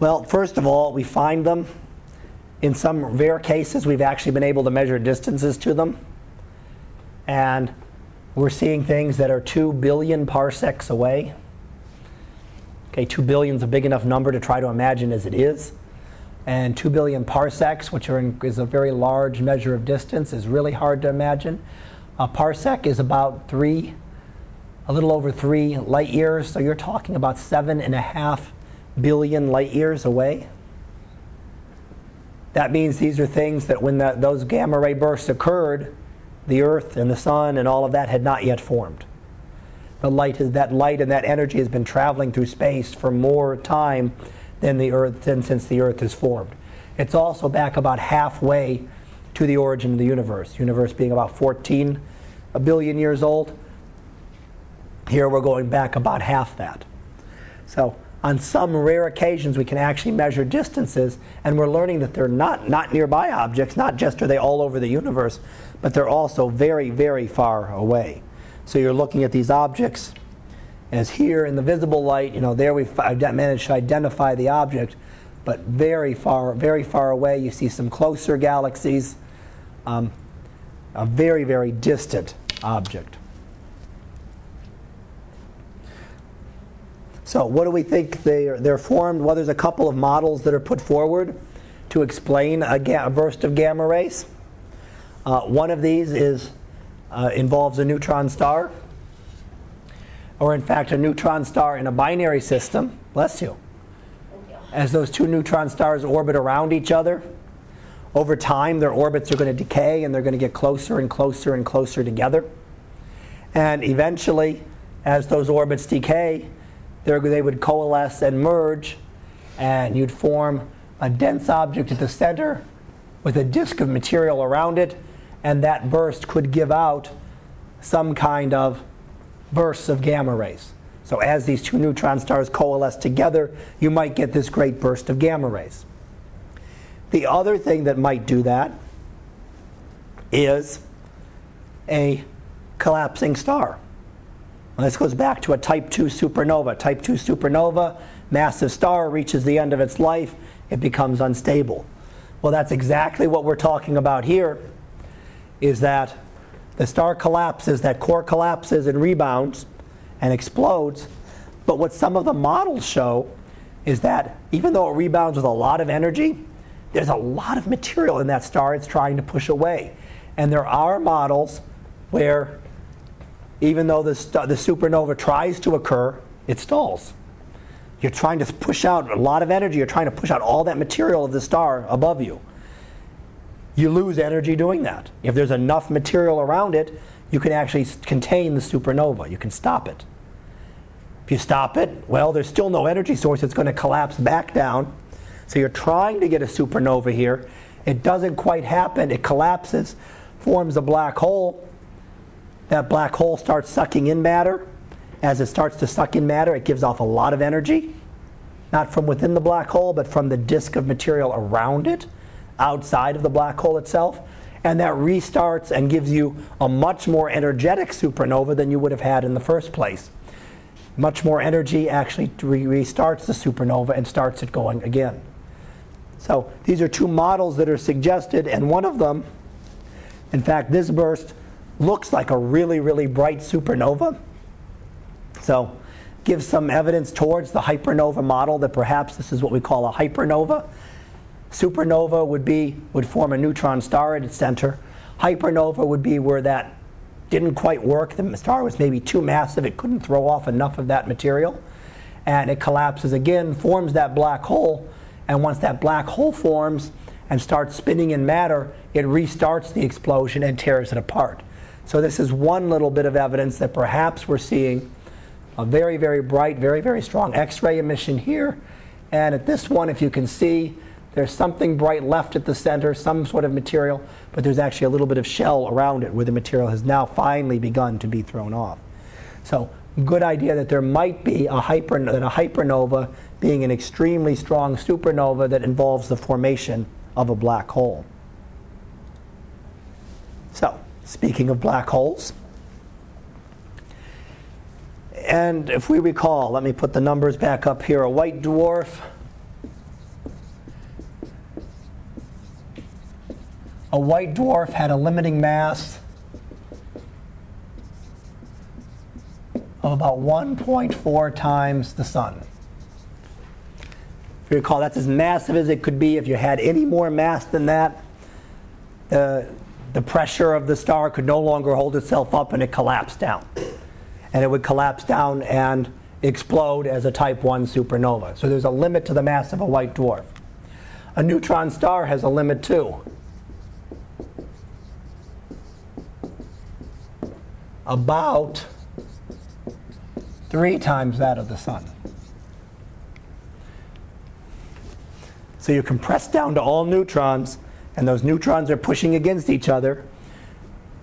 Well, first of all, we find them. In some rare cases, we've actually been able to measure distances to them. And we're seeing things that are 2 billion parsecs away. Okay, 2 billion is a big enough number to try to imagine as it is. And 2 billion parsecs, which in, is a very large measure of distance, is really hard to imagine. A parsec is about three, a little over three light years. So you're talking about seven and a half billion light years away. That means these are things that when those gamma ray bursts occurred, the Earth and the Sun and all of that had not yet formed. The light, that light and that energy has been traveling through space for more time than the Earth than since the Earth is formed. It's also back about halfway to the origin of the universe. Universe being about 14 a billion years old. Here we're going back about half that. So on some rare occasions we can actually measure distances and we're learning that they're not not nearby objects, not just are they all over the universe, but they're also very very far away. So you're looking at these objects as here in the visible light, you know, there we've managed to identify the object, but very far, very far away, you see some closer galaxies, um, a very, very distant object. So, what do we think they are, they're formed? Well, there's a couple of models that are put forward to explain a, ga- a burst of gamma rays. Uh, one of these is uh, involves a neutron star or in fact a neutron star in a binary system, bless you, as those two neutron stars orbit around each other, over time their orbits are going to decay and they're going to get closer and closer and closer together. And eventually, as those orbits decay, they would coalesce and merge, and you'd form a dense object at the center with a disk of material around it, and that burst could give out some kind of bursts of gamma rays. So as these two neutron stars coalesce together, you might get this great burst of gamma rays. The other thing that might do that is a collapsing star. this goes back to a type 2 supernova. Type 2 supernova, massive star reaches the end of its life, it becomes unstable. Well, that's exactly what we're talking about here is that the star collapses, that core collapses and rebounds and explodes. But what some of the models show is that even though it rebounds with a lot of energy, there's a lot of material in that star it's trying to push away. And there are models where even though the, the supernova tries to occur, it stalls. You're trying to push out a lot of energy, you're trying to push out all that material of the star above you you lose energy doing that. If there's enough material around it, you can actually contain the supernova, you can stop it. If you stop it, well, there's still no energy source. It's going to collapse back down. So you're trying to get a supernova here. It doesn't quite happen. It collapses, forms a black hole. That black hole starts sucking in matter. As it starts to suck in matter, it gives off a lot of energy. Not from within the black hole, but from the disk of material around it, outside of the black hole itself. And that restarts and gives you a much more energetic supernova than you would have had in the first place much more energy actually restarts the supernova and starts it going again. So these are two models that are suggested, and one of them, in fact, this burst looks like a really, really bright supernova. So gives some evidence towards the hypernova model that perhaps this is what we call a hypernova. Supernova would be would form a neutron star at its center. Hypernova would be where that didn't quite work. The star was maybe too massive, it couldn't throw off enough of that material. And it collapses again, forms that black hole, and once that black hole forms and starts spinning in matter, it restarts the explosion and tears it apart. So, this is one little bit of evidence that perhaps we're seeing a very, very bright, very, very strong X ray emission here. And at this one, if you can see, there's something bright left at the center, some sort of material, but there's actually a little bit of shell around it where the material has now finally begun to be thrown off. So, good idea that there might be a, hyper, that a hypernova being an extremely strong supernova that involves the formation of a black hole. So, speaking of black holes, and if we recall, let me put the numbers back up here. A white dwarf a white dwarf had a limiting mass of about 1.4 times the sun. If you recall, that's as massive as it could be. If you had any more mass than that, the, the pressure of the star could no longer hold itself up and it collapsed down. And it would collapse down and explode as a type 1 supernova. So there's a limit to the mass of a white dwarf. A neutron star has a limit too. About three times that of the sun. So you compress down to all neutrons, and those neutrons are pushing against each other,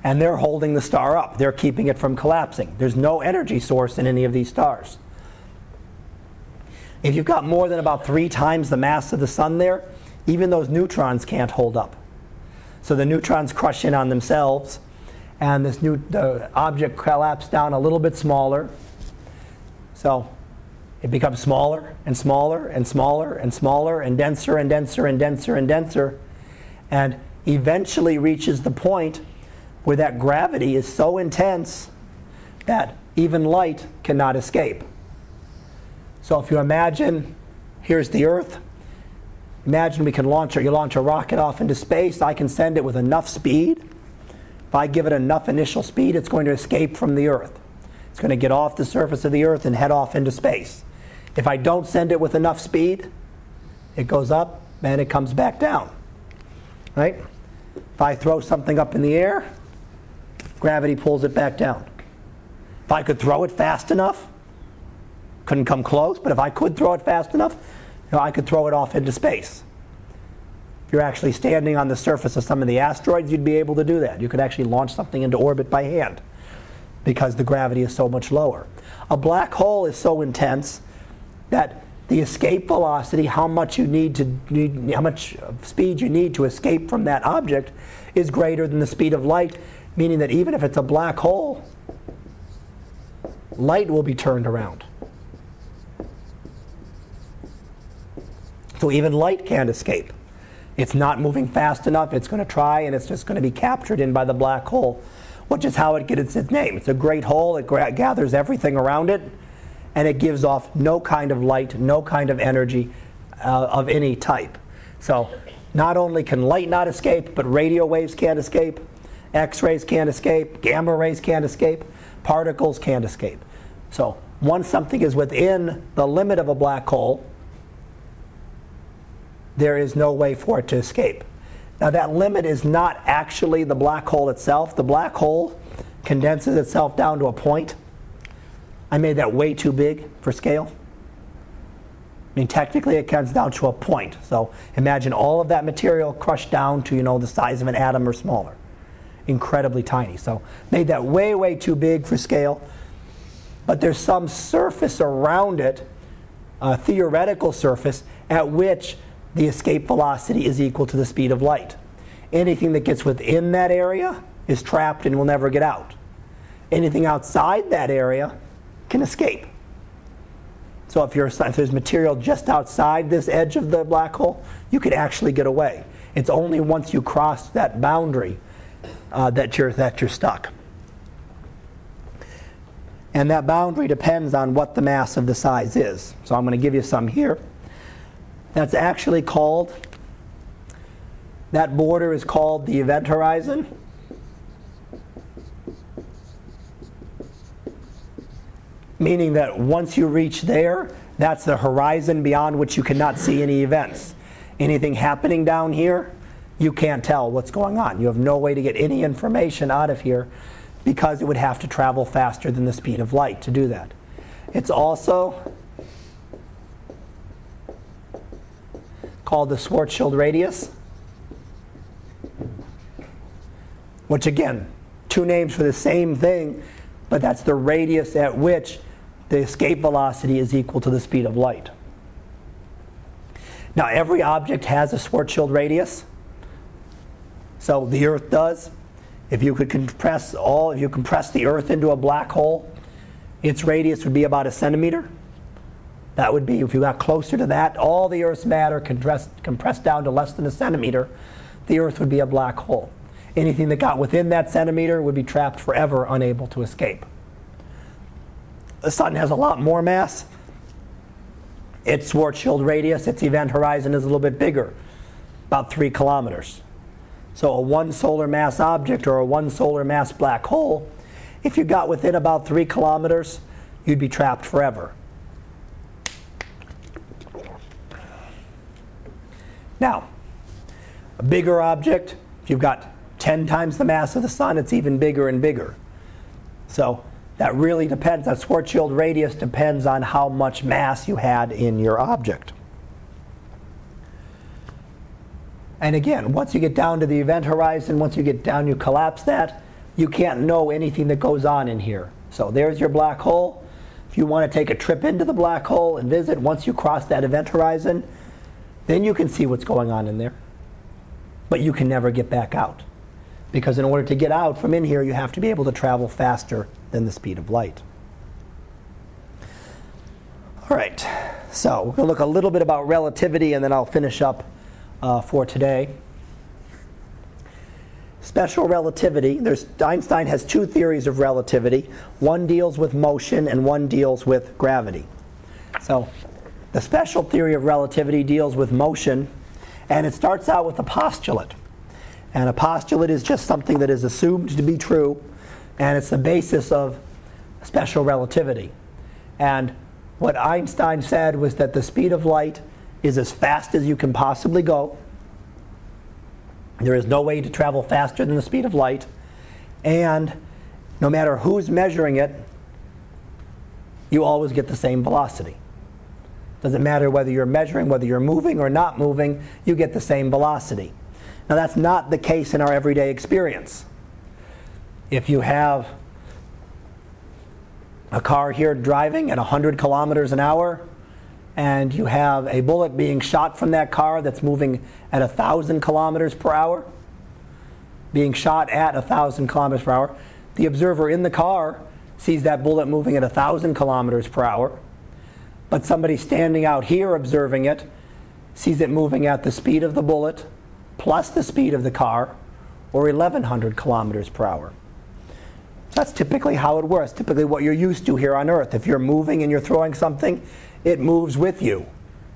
and they're holding the star up. They're keeping it from collapsing. There's no energy source in any of these stars. If you've got more than about three times the mass of the sun there, even those neutrons can't hold up. So the neutrons crush in on themselves and this new object collapsed down a little bit smaller. So it becomes smaller and smaller and smaller and smaller and denser and denser and denser and denser and eventually reaches the point where that gravity is so intense that even light cannot escape. So if you imagine here's the earth imagine we can launch it, you launch a rocket off into space I can send it with enough speed if I give it enough initial speed, it's going to escape from the Earth. It's going to get off the surface of the Earth and head off into space. If I don't send it with enough speed, it goes up and it comes back down. Right? If I throw something up in the air, gravity pulls it back down. If I could throw it fast enough, couldn't come close, but if I could throw it fast enough, you know, I could throw it off into space you're actually standing on the surface of some of the asteroids, you'd be able to do that. You could actually launch something into orbit by hand because the gravity is so much lower. A black hole is so intense that the escape velocity, how much you need to need, how much speed you need to escape from that object, is greater than the speed of light, meaning that even if it's a black hole, light will be turned around. So even light can't escape. It's not moving fast enough. It's going to try, and it's just going to be captured in by the black hole, which is how it gets its name. It's a great hole. It gathers everything around it, and it gives off no kind of light, no kind of energy uh, of any type. So, not only can light not escape, but radio waves can't escape, X rays can't escape, gamma rays can't escape, particles can't escape. So, once something is within the limit of a black hole, there is no way for it to escape. Now, that limit is not actually the black hole itself. The black hole condenses itself down to a point. I made that way too big for scale. I mean, technically it comes down to a point. So imagine all of that material crushed down to, you know, the size of an atom or smaller. Incredibly tiny. So made that way, way too big for scale. But there's some surface around it, a theoretical surface, at which the escape velocity is equal to the speed of light. Anything that gets within that area is trapped and will never get out. Anything outside that area can escape. So if, if there's material just outside this edge of the black hole, you could actually get away. It's only once you cross that boundary uh, that, you're, that you're stuck. And that boundary depends on what the mass of the size is. So I'm going to give you some here. That's actually called, that border is called the event horizon. meaning that once you reach there, that's the horizon beyond which you cannot see any events. Anything happening down here, you can't tell what's going on. You have no way to get any information out of here because it would have to travel faster than the speed of light to do that. It's also called the Schwarzschild radius, which again, two names for the same thing, but that's the radius at which the escape velocity is equal to the speed of light. Now, every object has a Schwarzschild radius. So the Earth does. If you could compress all, if you compress the Earth into a black hole, its radius would be about a centimeter. That would be, if you got closer to that, all the Earth's matter compressed, down to less than a centimeter, the Earth would be a black hole. Anything that got within that centimeter would be trapped forever, unable to escape. The sun has a lot more mass. Its Schwarzschild radius, its event horizon is a little bit bigger, about three kilometers. So a one solar mass object or a one solar mass black hole, if you got within about three kilometers, you'd be trapped forever. Now, a bigger object, if you've got 10 times the mass of the sun, it's even bigger and bigger. So that really depends, that Schwarzschild radius depends on how much mass you had in your object. And again, once you get down to the event horizon, once you get down, you collapse that, you can't know anything that goes on in here. So there's your black hole. If you want to take a trip into the black hole and visit, once you cross that event horizon, then you can see what's going on in there. But you can never get back out. Because in order to get out from in here, you have to be able to travel faster than the speed of light. All right, so we're going to look a little bit about relativity and then I'll finish up uh, for today. Special relativity, there's, Einstein has two theories of relativity. One deals with motion and one deals with gravity. So the special theory of relativity deals with motion and it starts out with a postulate. And a postulate is just something that is assumed to be true and it's the basis of special relativity. And what Einstein said was that the speed of light is as fast as you can possibly go. There is no way to travel faster than the speed of light. And no matter who's measuring it, you always get the same velocity. Doesn't matter whether you're measuring, whether you're moving or not moving, you get the same velocity. Now, that's not the case in our everyday experience if you have a car here driving at 100 kilometers an hour and you have a bullet being shot from that car that's moving at 1,000 kilometers per hour, being shot at 1,000 kilometers per hour, the observer in the car sees that bullet moving at 1,000 kilometers per hour, but somebody standing out here observing it sees it moving at the speed of the bullet plus the speed of the car or 1,100 kilometers per hour. That's typically how it works, typically what you're used to here on Earth. If you're moving and you're throwing something, it moves with you,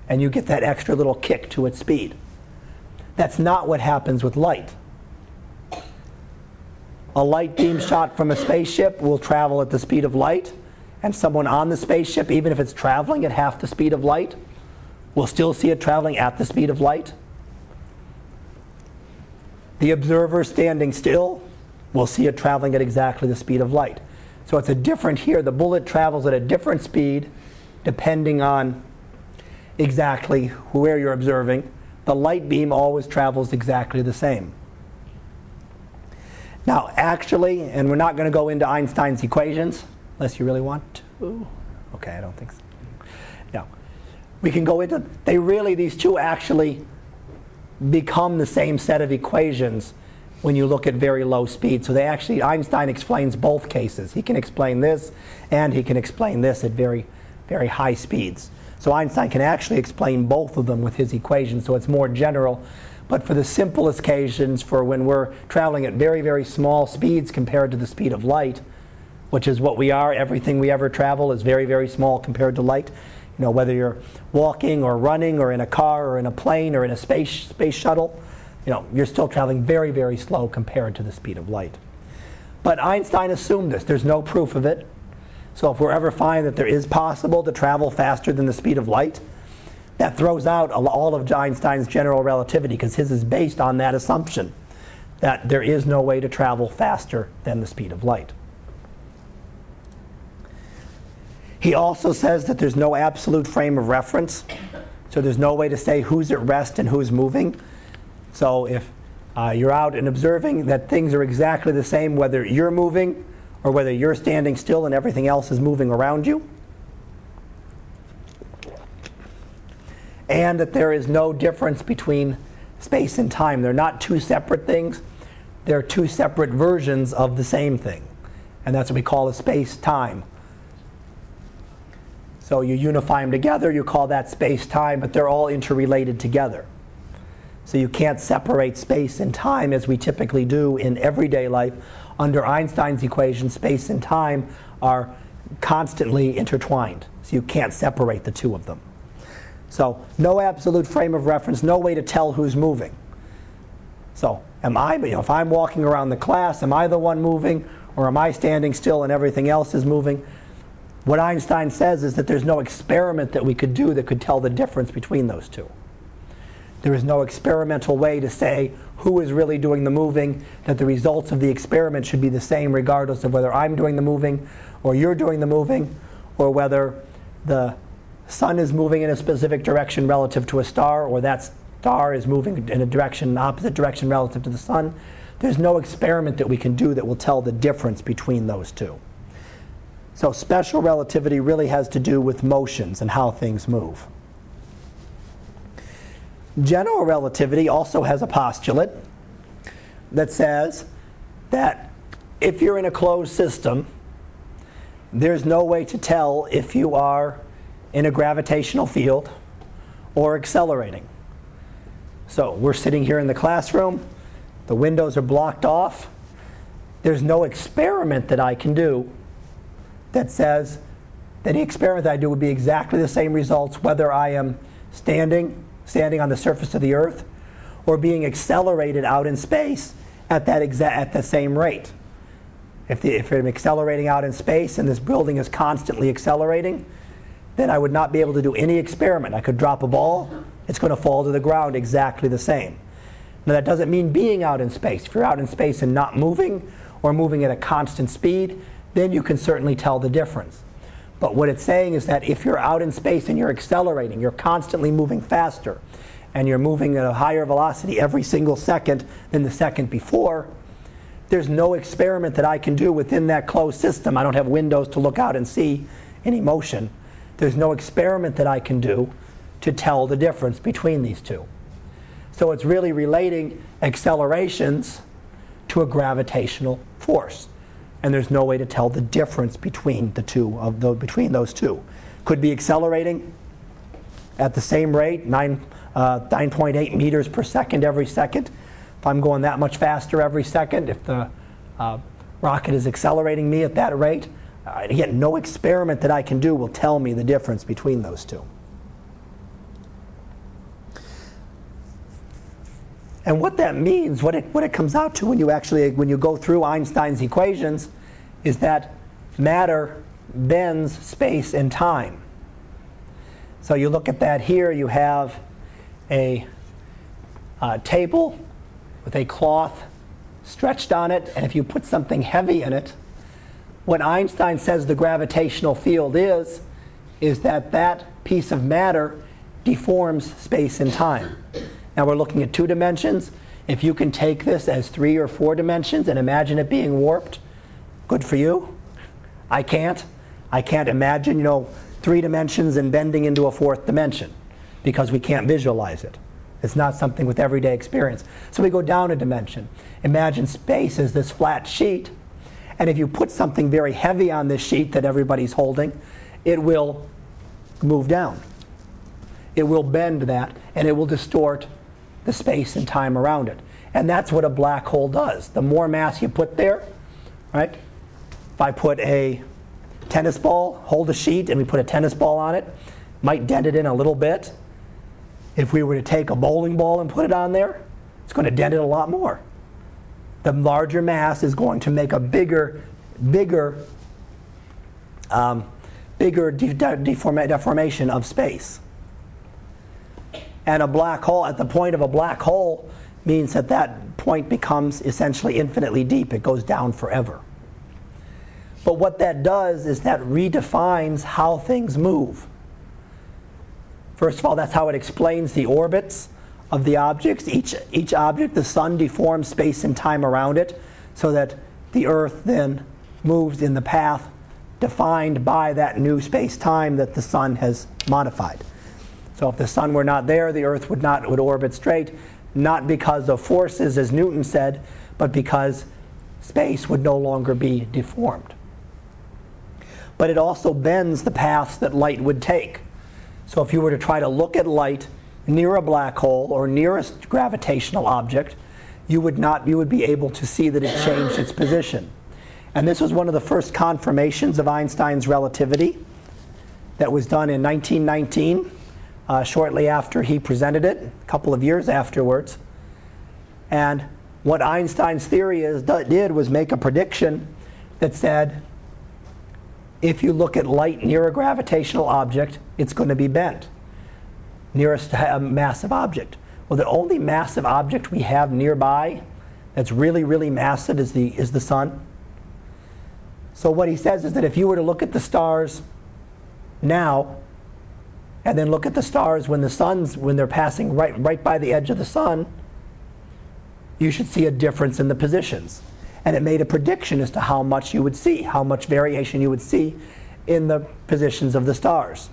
and you get that extra little kick to its speed. That's not what happens with light. A light beam shot from a spaceship will travel at the speed of light, and someone on the spaceship, even if it's traveling at half the speed of light, will still see it traveling at the speed of light. The observer standing still we'll see it traveling at exactly the speed of light. So it's a different here. The bullet travels at a different speed depending on exactly where you're observing. The light beam always travels exactly the same. Now, actually, and we're not going to go into Einstein's equations unless you really want to. Okay, I don't think so. No. We can go into, they really, these two actually become the same set of equations when you look at very low speed. So they actually, Einstein explains both cases. He can explain this and he can explain this at very, very high speeds. So Einstein can actually explain both of them with his equations, so it's more general. But for the simplest cases, for when we're traveling at very, very small speeds compared to the speed of light, which is what we are, everything we ever travel is very, very small compared to light. You know, whether you're walking or running or in a car or in a plane or in a space, space shuttle, you know, you're still traveling very, very slow compared to the speed of light. But Einstein assumed this. There's no proof of it. So if we ever find that there is possible to travel faster than the speed of light, that throws out all of Einstein's general relativity because his is based on that assumption that there is no way to travel faster than the speed of light. He also says that there's no absolute frame of reference, so there's no way to say who's at rest and who's moving. So if uh, you're out and observing that things are exactly the same whether you're moving or whether you're standing still and everything else is moving around you. And that there is no difference between space and time. They're not two separate things, they're two separate versions of the same thing. And that's what we call a space time. So you unify them together, you call that space time, but they're all interrelated together. So you can't separate space and time as we typically do in everyday life under Einstein's equation, space and time are constantly intertwined. So you can't separate the two of them. So no absolute frame of reference, no way to tell who's moving. So am I, you know, if I'm walking around the class, am I the one moving or am I standing still and everything else is moving? What Einstein says is that there's no experiment that we could do that could tell the difference between those two. There is no experimental way to say who is really doing the moving, that the results of the experiment should be the same regardless of whether I'm doing the moving or you're doing the moving or whether the sun is moving in a specific direction relative to a star or that star is moving in a direction, opposite direction relative to the sun. There's no experiment that we can do that will tell the difference between those two. So special relativity really has to do with motions and how things move. General relativity also has a postulate that says that if you're in a closed system, there's no way to tell if you are in a gravitational field or accelerating. So we're sitting here in the classroom, the windows are blocked off. There's no experiment that I can do that says that the experiment that I do would be exactly the same results whether I am standing standing on the surface of the Earth or being accelerated out in space at, that exa- at the same rate. If, the, if I'm accelerating out in space and this building is constantly accelerating, then I would not be able to do any experiment. I could drop a ball, it's going to fall to the ground exactly the same. Now, that doesn't mean being out in space. If you're out in space and not moving, or moving at a constant speed, then you can certainly tell the difference. But what it's saying is that if you're out in space and you're accelerating, you're constantly moving faster, and you're moving at a higher velocity every single second than the second before, there's no experiment that I can do within that closed system. I don't have windows to look out and see any motion. There's no experiment that I can do to tell the difference between these two. So it's really relating accelerations to a gravitational force and there's no way to tell the difference between the two of the, between those two. Could be accelerating at the same rate, 9, uh, 9.8 meters per second every second. If I'm going that much faster every second, if the uh, rocket is accelerating me at that rate, uh, again, no experiment that I can do will tell me the difference between those two. And what that means, what it, what it comes out to when you actually when you go through Einstein's equations, is that matter bends space and time. So you look at that here, you have a uh, table with a cloth stretched on it, and if you put something heavy in it, what Einstein says the gravitational field is, is that that piece of matter deforms space and time. Now we're looking at two dimensions. If you can take this as three or four dimensions and imagine it being warped, good for you. I can't. I can't imagine, you know, three dimensions and bending into a fourth dimension because we can't visualize it. It's not something with everyday experience. So we go down a dimension. Imagine space as this flat sheet, and if you put something very heavy on this sheet that everybody's holding, it will move down. It will bend that, and it will distort the space and time around it. And that's what a black hole does. The more mass you put there, right? If I put a tennis ball, hold a sheet, and we put a tennis ball on it, might dent it in a little bit. If we were to take a bowling ball and put it on there, it's going to dent it a lot more. The larger mass is going to make a bigger, bigger, um, bigger de- de- deforma- deformation of space. And a black hole, at the point of a black hole, means that that point becomes essentially infinitely deep. It goes down forever. But what that does is that redefines how things move. First of all, that's how it explains the orbits of the objects. Each, each object, the sun deforms space and time around it so that the Earth then moves in the path defined by that new space time that the sun has modified. So if the sun were not there, the Earth would not would orbit straight, not because of forces, as Newton said, but because space would no longer be deformed. But it also bends the paths that light would take. So if you were to try to look at light near a black hole or nearest gravitational object, you would not you would be able to see that it changed its position. And this was one of the first confirmations of Einstein's relativity that was done in 1919 uh, shortly after he presented it, a couple of years afterwards. And what Einstein's theory is, did was make a prediction that said if you look at light near a gravitational object, it's going to be bent nearest a massive object. Well, the only massive object we have nearby that's really, really massive is the, is the sun. So, what he says is that if you were to look at the stars now, and then look at the stars when the sun's when they're passing right right by the edge of the sun, you should see a difference in the positions. And it made a prediction as to how much you would see, how much variation you would see in the positions of the stars.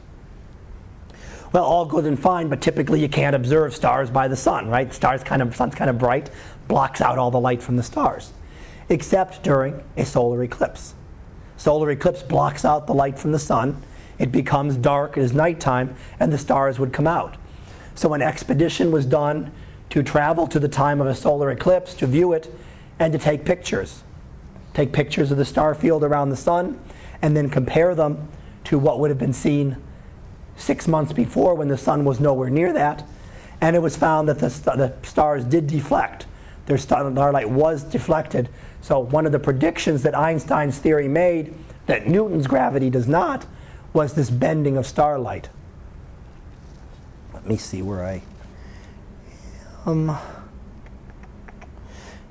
Well, all good and fine, but typically you can't observe stars by the sun, right? Stars kind of sun's kind of bright, blocks out all the light from the stars, except during a solar eclipse. Solar eclipse blocks out the light from the sun, it becomes dark, it is nighttime, and the stars would come out. So an expedition was done to travel to the time of a solar eclipse, to view it, and to take pictures. Take pictures of the star field around the sun, and then compare them to what would have been seen six months before when the sun was nowhere near that. And it was found that the, st- the stars did deflect. Their starlight was deflected. So, one of the predictions that Einstein's theory made that Newton's gravity does not was this bending of starlight. Let me see where I. Um,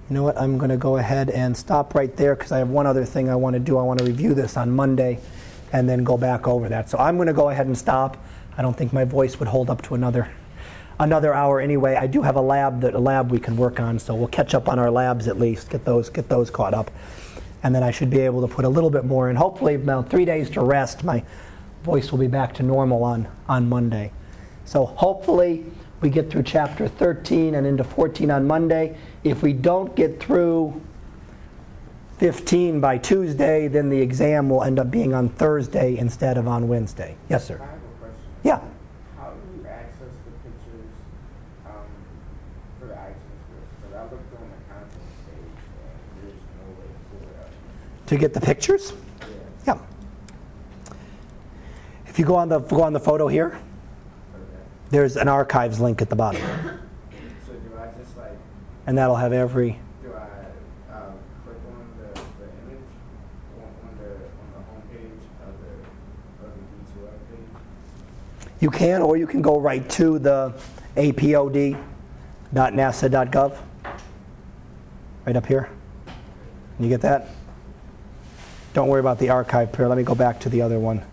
you know what? I'm going to go ahead and stop right there because I have one other thing I want to do. I want to review this on Monday and then go back over that. So I'm going to go ahead and stop. I don't think my voice would hold up to another another hour anyway. I do have a lab that a lab we can work on, so we'll catch up on our labs at least. Get those get those caught up, and then I should be able to put a little bit more in. Hopefully, about three days to rest. My voice will be back to normal on, on Monday. So hopefully we get through chapter 13 and into 14 on Monday. If we don't get through 15 by Tuesday, then the exam will end up being on Thursday instead of on Wednesday. Yes, sir. I have a question. Yeah. How do you access the pictures um, for the iTunes? Because I looked on the content page and there's no way to pull it up. To get the pictures? Yeah. Yeah. If you go on the go on the photo here, there's an archives link at the bottom, So do I just like, and that'll have every. do I um, click on the, the image on, on the on the homepage of the of the D2L page? You can, or you can go right to the apod.nasa.gov. Right up here. You get that? Don't worry about the archive pair. Let me go back to the other one.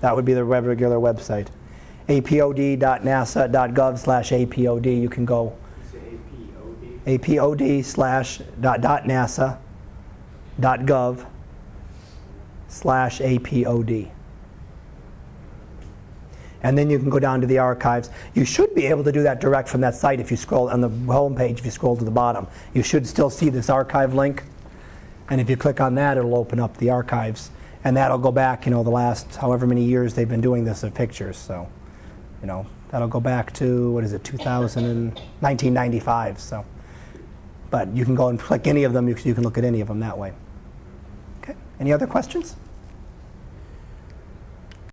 That would be the regular website. apod.nasa.gov slash apod. You can go APOD. slash dot nasa dot gov slash apod. And then you can go down to the archives. You should be able to do that direct from that site if you scroll on the home page, if you scroll to the bottom. You should still see this archive link. And if you click on that, it'll open up the archives. And that'll go back, you know, the last however many years they've been doing this of pictures. So, you know, that'll go back to, what is it, 2000 and 1995. So, but you can go and click any of them. You you can look at any of them that way. Okay. Any other questions?